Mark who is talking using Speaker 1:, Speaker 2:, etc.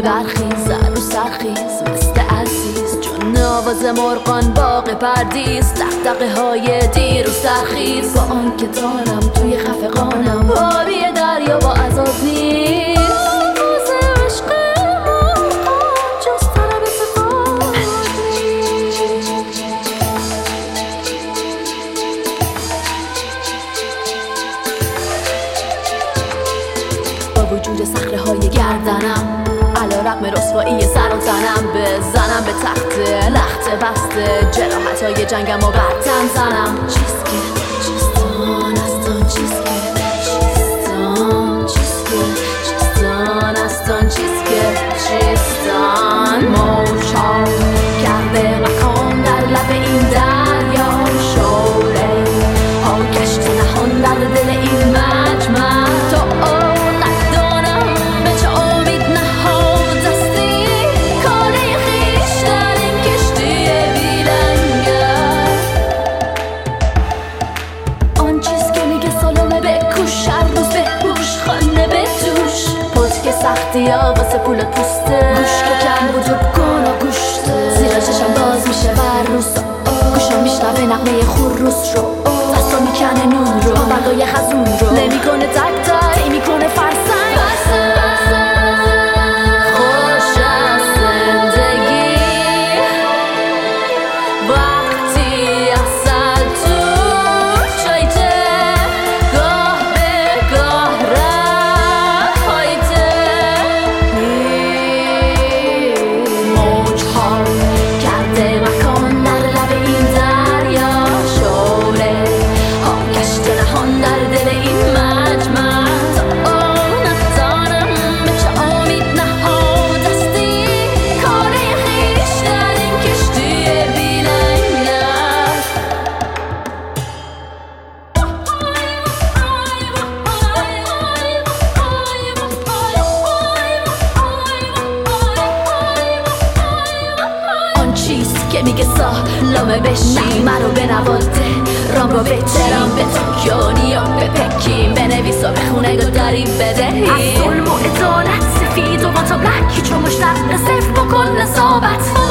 Speaker 1: برخیز رو سرخیز مثل عزیز. چون آواز مرغان باغ پردیز دقدقه های دیر و سرخیز با آن که دارم توی خفقانم باری دریا با عذاب نیست. با وجود سخره های گردنم علا رقم رسوایی سر و تنم بزنم به تخت لخت بسته جراحت های جنگم و برتن زنم. چیست که سختی ها واسه پولت پوسته. گوش که کم وجود کن و گوشته زیرا چشم باز میشه بر روز. گوشم میشنوه نقمه خروس رو. دستا می‌کنه نون رو. بردای خزون رو. نمی‌کنه میگه سالامه بشی مرو بنواده رام رو بچرام به توکیو نیام به پکین بنویس و بخونه و داری بدهی از ظلم و ادالت سفید و با تا بلک هیچ و مشتق صفر بکن نصابت